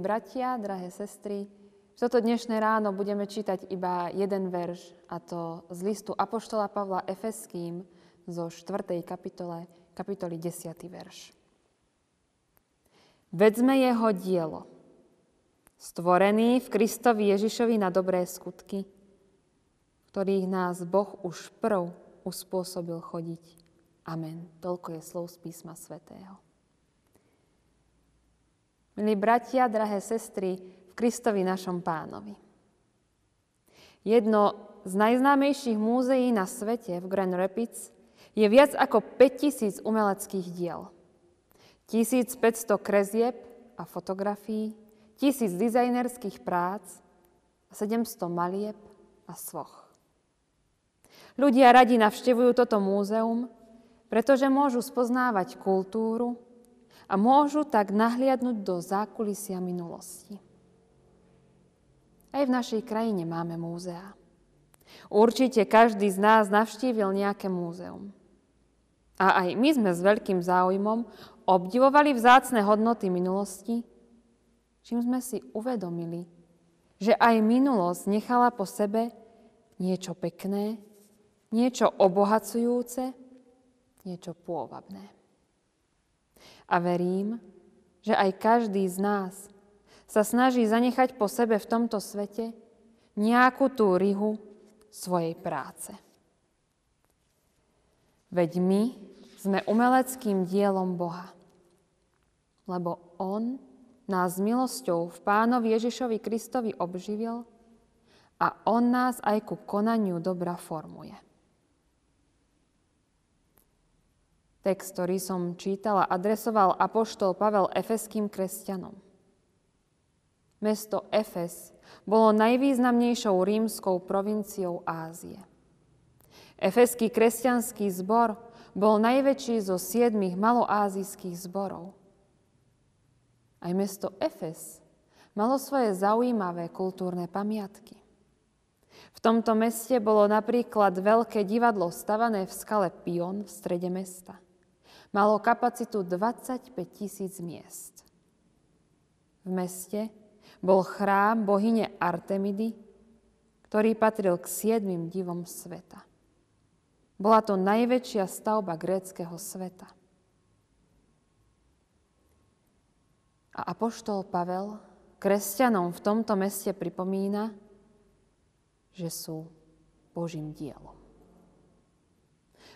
Bratia, drahé sestry, toto dnešné ráno budeme čítať iba jeden verš, a to z listu Apoštola Pavla Efeským zo 4. kapitole, kapitoly 10. verš. Vedzme jeho dielo, stvorený v Kristovi Ježišovi na dobré skutky, ktorých nás Boh už prv uspôsobil chodiť. Amen. Toľko je slov z písma svätého. Milí bratia, drahé sestry, v Kristovi našom pánovi. Jedno z najznámejších múzeí na svete v Grand Rapids je viac ako 5000 umeleckých diel. 1500 krezieb a fotografií, 1000 dizajnerských prác a 700 malieb a svoch. Ľudia radi navštevujú toto múzeum, pretože môžu spoznávať kultúru, a môžu tak nahliadnúť do zákulisia minulosti. Aj v našej krajine máme múzea. Určite každý z nás navštívil nejaké múzeum. A aj my sme s veľkým záujmom obdivovali vzácne hodnoty minulosti, čím sme si uvedomili, že aj minulosť nechala po sebe niečo pekné, niečo obohacujúce, niečo pôvabné. A verím, že aj každý z nás sa snaží zanechať po sebe v tomto svete nejakú tú rihu svojej práce. Veď my sme umeleckým dielom Boha, lebo On nás milosťou v Pánovi Ježišovi Kristovi obživil a On nás aj ku konaniu dobra formuje. Text, ktorý som čítala, adresoval apoštol Pavel efeským kresťanom. Mesto Efes bolo najvýznamnejšou rímskou provinciou Ázie. Efeský kresťanský zbor bol najväčší zo siedmých maloázijských zborov. Aj mesto Efes malo svoje zaujímavé kultúrne pamiatky. V tomto meste bolo napríklad veľké divadlo stavané v skale Pion v strede mesta – Malo kapacitu 25 tisíc miest. V meste bol chrám bohyne Artemidy, ktorý patril k siedmým divom sveta. Bola to najväčšia stavba gréckého sveta. A apoštol Pavel kresťanom v tomto meste pripomína, že sú Božím dielom.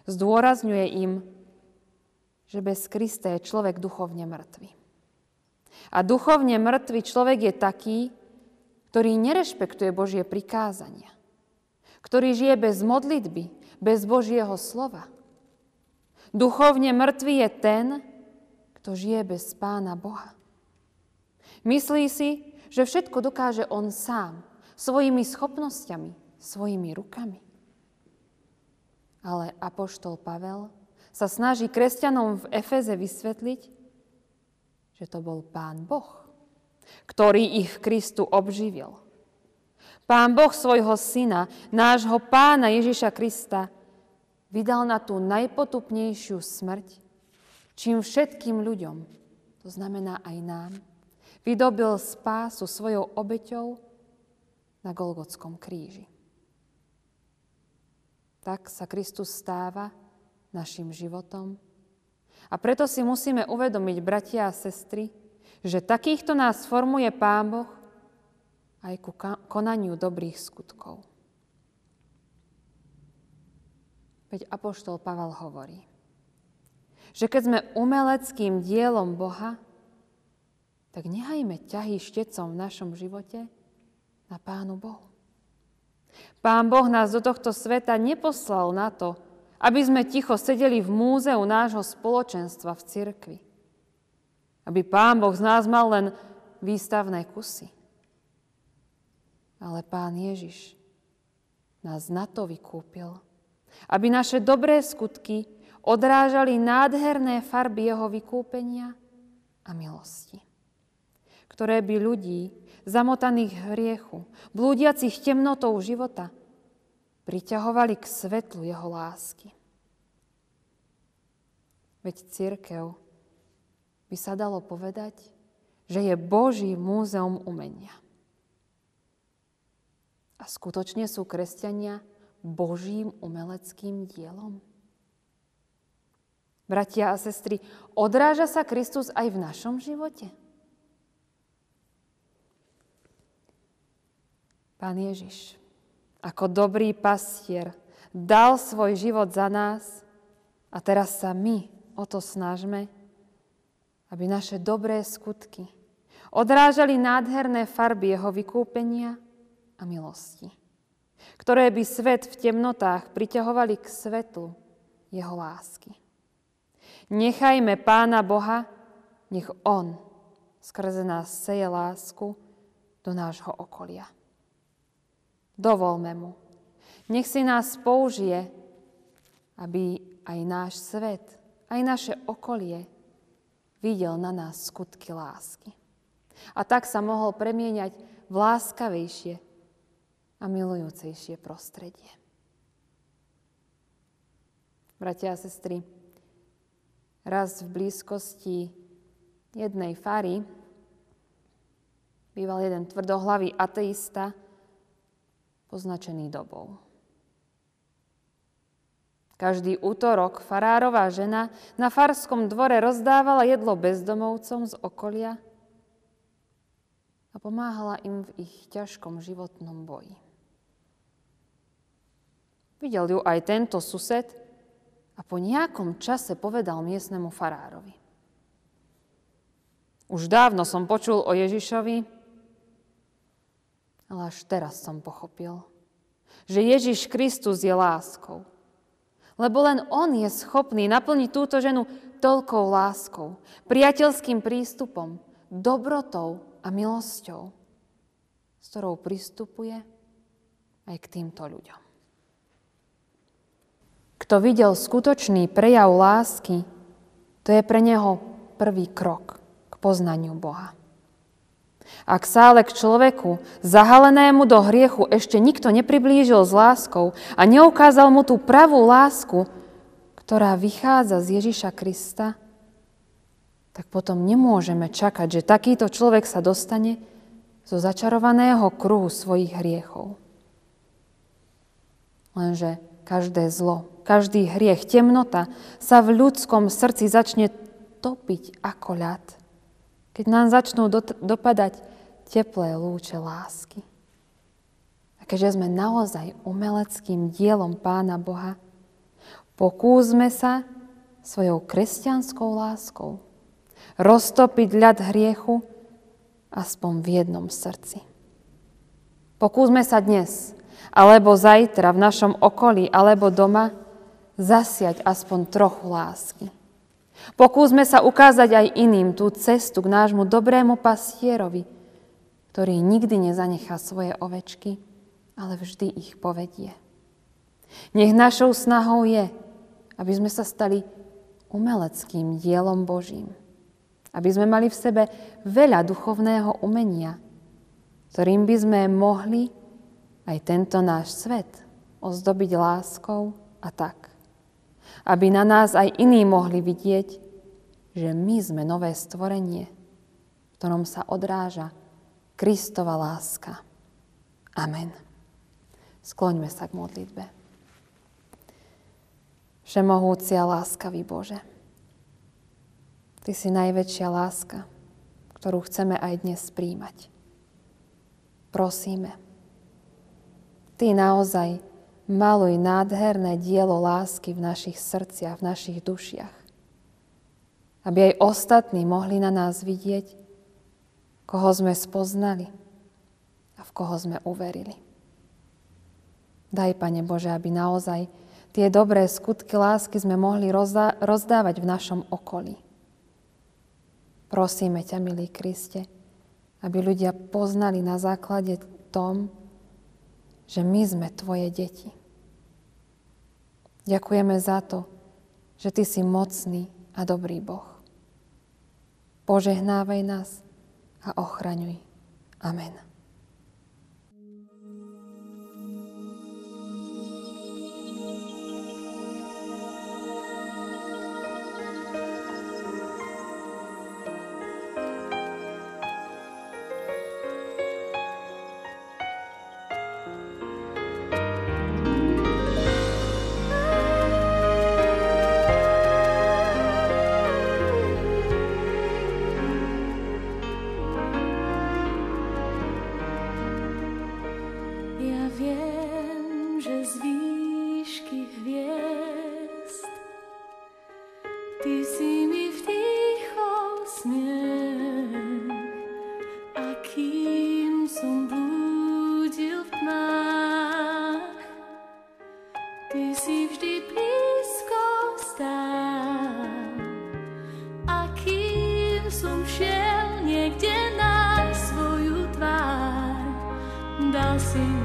Zdôrazňuje im, že bez Krista je človek duchovne mŕtvy. A duchovne mŕtvy človek je taký, ktorý nerešpektuje Božie prikázania, ktorý žije bez modlitby, bez Božieho slova. Duchovne mŕtvy je ten, kto žije bez Pána Boha. Myslí si, že všetko dokáže on sám, svojimi schopnosťami, svojimi rukami. Ale Apoštol Pavel sa snaží kresťanom v Efeze vysvetliť, že to bol Pán Boh, ktorý ich v Kristu obživil. Pán Boh svojho syna, nášho pána Ježiša Krista, vydal na tú najpotupnejšiu smrť, čím všetkým ľuďom, to znamená aj nám, vydobil spásu svojou obeťou na Golgotskom kríži. Tak sa Kristus stáva našim životom. A preto si musíme uvedomiť, bratia a sestry, že takýchto nás formuje Pán Boh aj ku konaniu dobrých skutkov. Veď Apoštol Pavel hovorí, že keď sme umeleckým dielom Boha, tak nehajme ťahy štecom v našom živote na Pánu Bohu. Pán Boh nás do tohto sveta neposlal na to, aby sme ticho sedeli v múzeu nášho spoločenstva v cirkvi. Aby Pán Boh z nás mal len výstavné kusy. Ale Pán Ježiš nás na to vykúpil, aby naše dobré skutky odrážali nádherné farby Jeho vykúpenia a milosti, ktoré by ľudí zamotaných hriechu, blúdiacich temnotou života – priťahovali k svetlu jeho lásky. Veď církev by sa dalo povedať, že je Boží múzeum umenia. A skutočne sú kresťania Božím umeleckým dielom? Bratia a sestry, odráža sa Kristus aj v našom živote? Pán Ježiš, ako dobrý pastier, dal svoj život za nás a teraz sa my o to snažme, aby naše dobré skutky odrážali nádherné farby jeho vykúpenia a milosti, ktoré by svet v temnotách priťahovali k svetlu jeho lásky. Nechajme Pána Boha, nech On skrze nás seje lásku do nášho okolia. Dovolme mu. Nech si nás použije, aby aj náš svet, aj naše okolie videl na nás skutky lásky. A tak sa mohol premieňať v láskavejšie a milujúcejšie prostredie. Bratia a sestry, raz v blízkosti jednej fary býval jeden tvrdohlavý ateista, označený dobou. Každý útorok farárová žena na farskom dvore rozdávala jedlo bezdomovcom z okolia a pomáhala im v ich ťažkom životnom boji. Videl ju aj tento sused a po nejakom čase povedal miestnemu farárovi. Už dávno som počul o Ježišovi, ale až teraz som pochopil, že Ježiš Kristus je láskou. Lebo len On je schopný naplniť túto ženu toľkou láskou, priateľským prístupom, dobrotou a milosťou, s ktorou pristupuje aj k týmto ľuďom. Kto videl skutočný prejav lásky, to je pre neho prvý krok k poznaniu Boha. Ak sa ale k človeku, zahalenému do hriechu, ešte nikto nepriblížil s láskou a neukázal mu tú pravú lásku, ktorá vychádza z Ježiša Krista, tak potom nemôžeme čakať, že takýto človek sa dostane zo začarovaného kruhu svojich hriechov. Lenže každé zlo, každý hriech, temnota sa v ľudskom srdci začne topiť ako ľad keď nám začnú dopadať teplé lúče lásky. A keďže sme naozaj umeleckým dielom Pána Boha, pokúsme sa svojou kresťanskou láskou roztopiť ľad hriechu aspoň v jednom srdci. Pokúsme sa dnes, alebo zajtra v našom okolí, alebo doma, zasiať aspoň trochu lásky. Pokúsme sa ukázať aj iným tú cestu k nášmu dobrému pastierovi, ktorý nikdy nezanechá svoje ovečky, ale vždy ich povedie. Nech našou snahou je, aby sme sa stali umeleckým dielom Božím. Aby sme mali v sebe veľa duchovného umenia, ktorým by sme mohli aj tento náš svet ozdobiť láskou a tak aby na nás aj iní mohli vidieť, že my sme nové stvorenie, v ktorom sa odráža Kristova láska. Amen. Skloňme sa k modlitbe. Všemohúci a láskavý Bože, Ty si najväčšia láska, ktorú chceme aj dnes príjmať. Prosíme, Ty naozaj Maluj nádherné dielo lásky v našich srdciach, v našich dušiach. Aby aj ostatní mohli na nás vidieť, koho sme spoznali a v koho sme uverili. Daj, Pane Bože, aby naozaj tie dobré skutky lásky sme mohli rozdávať v našom okolí. Prosíme ťa, milý Kriste, aby ľudia poznali na základe tom, že my sme Tvoje deti. Ďakujeme za to, že Ty si mocný a dobrý Boh. Požehnávaj nás a ochraňuj. Amen. Dal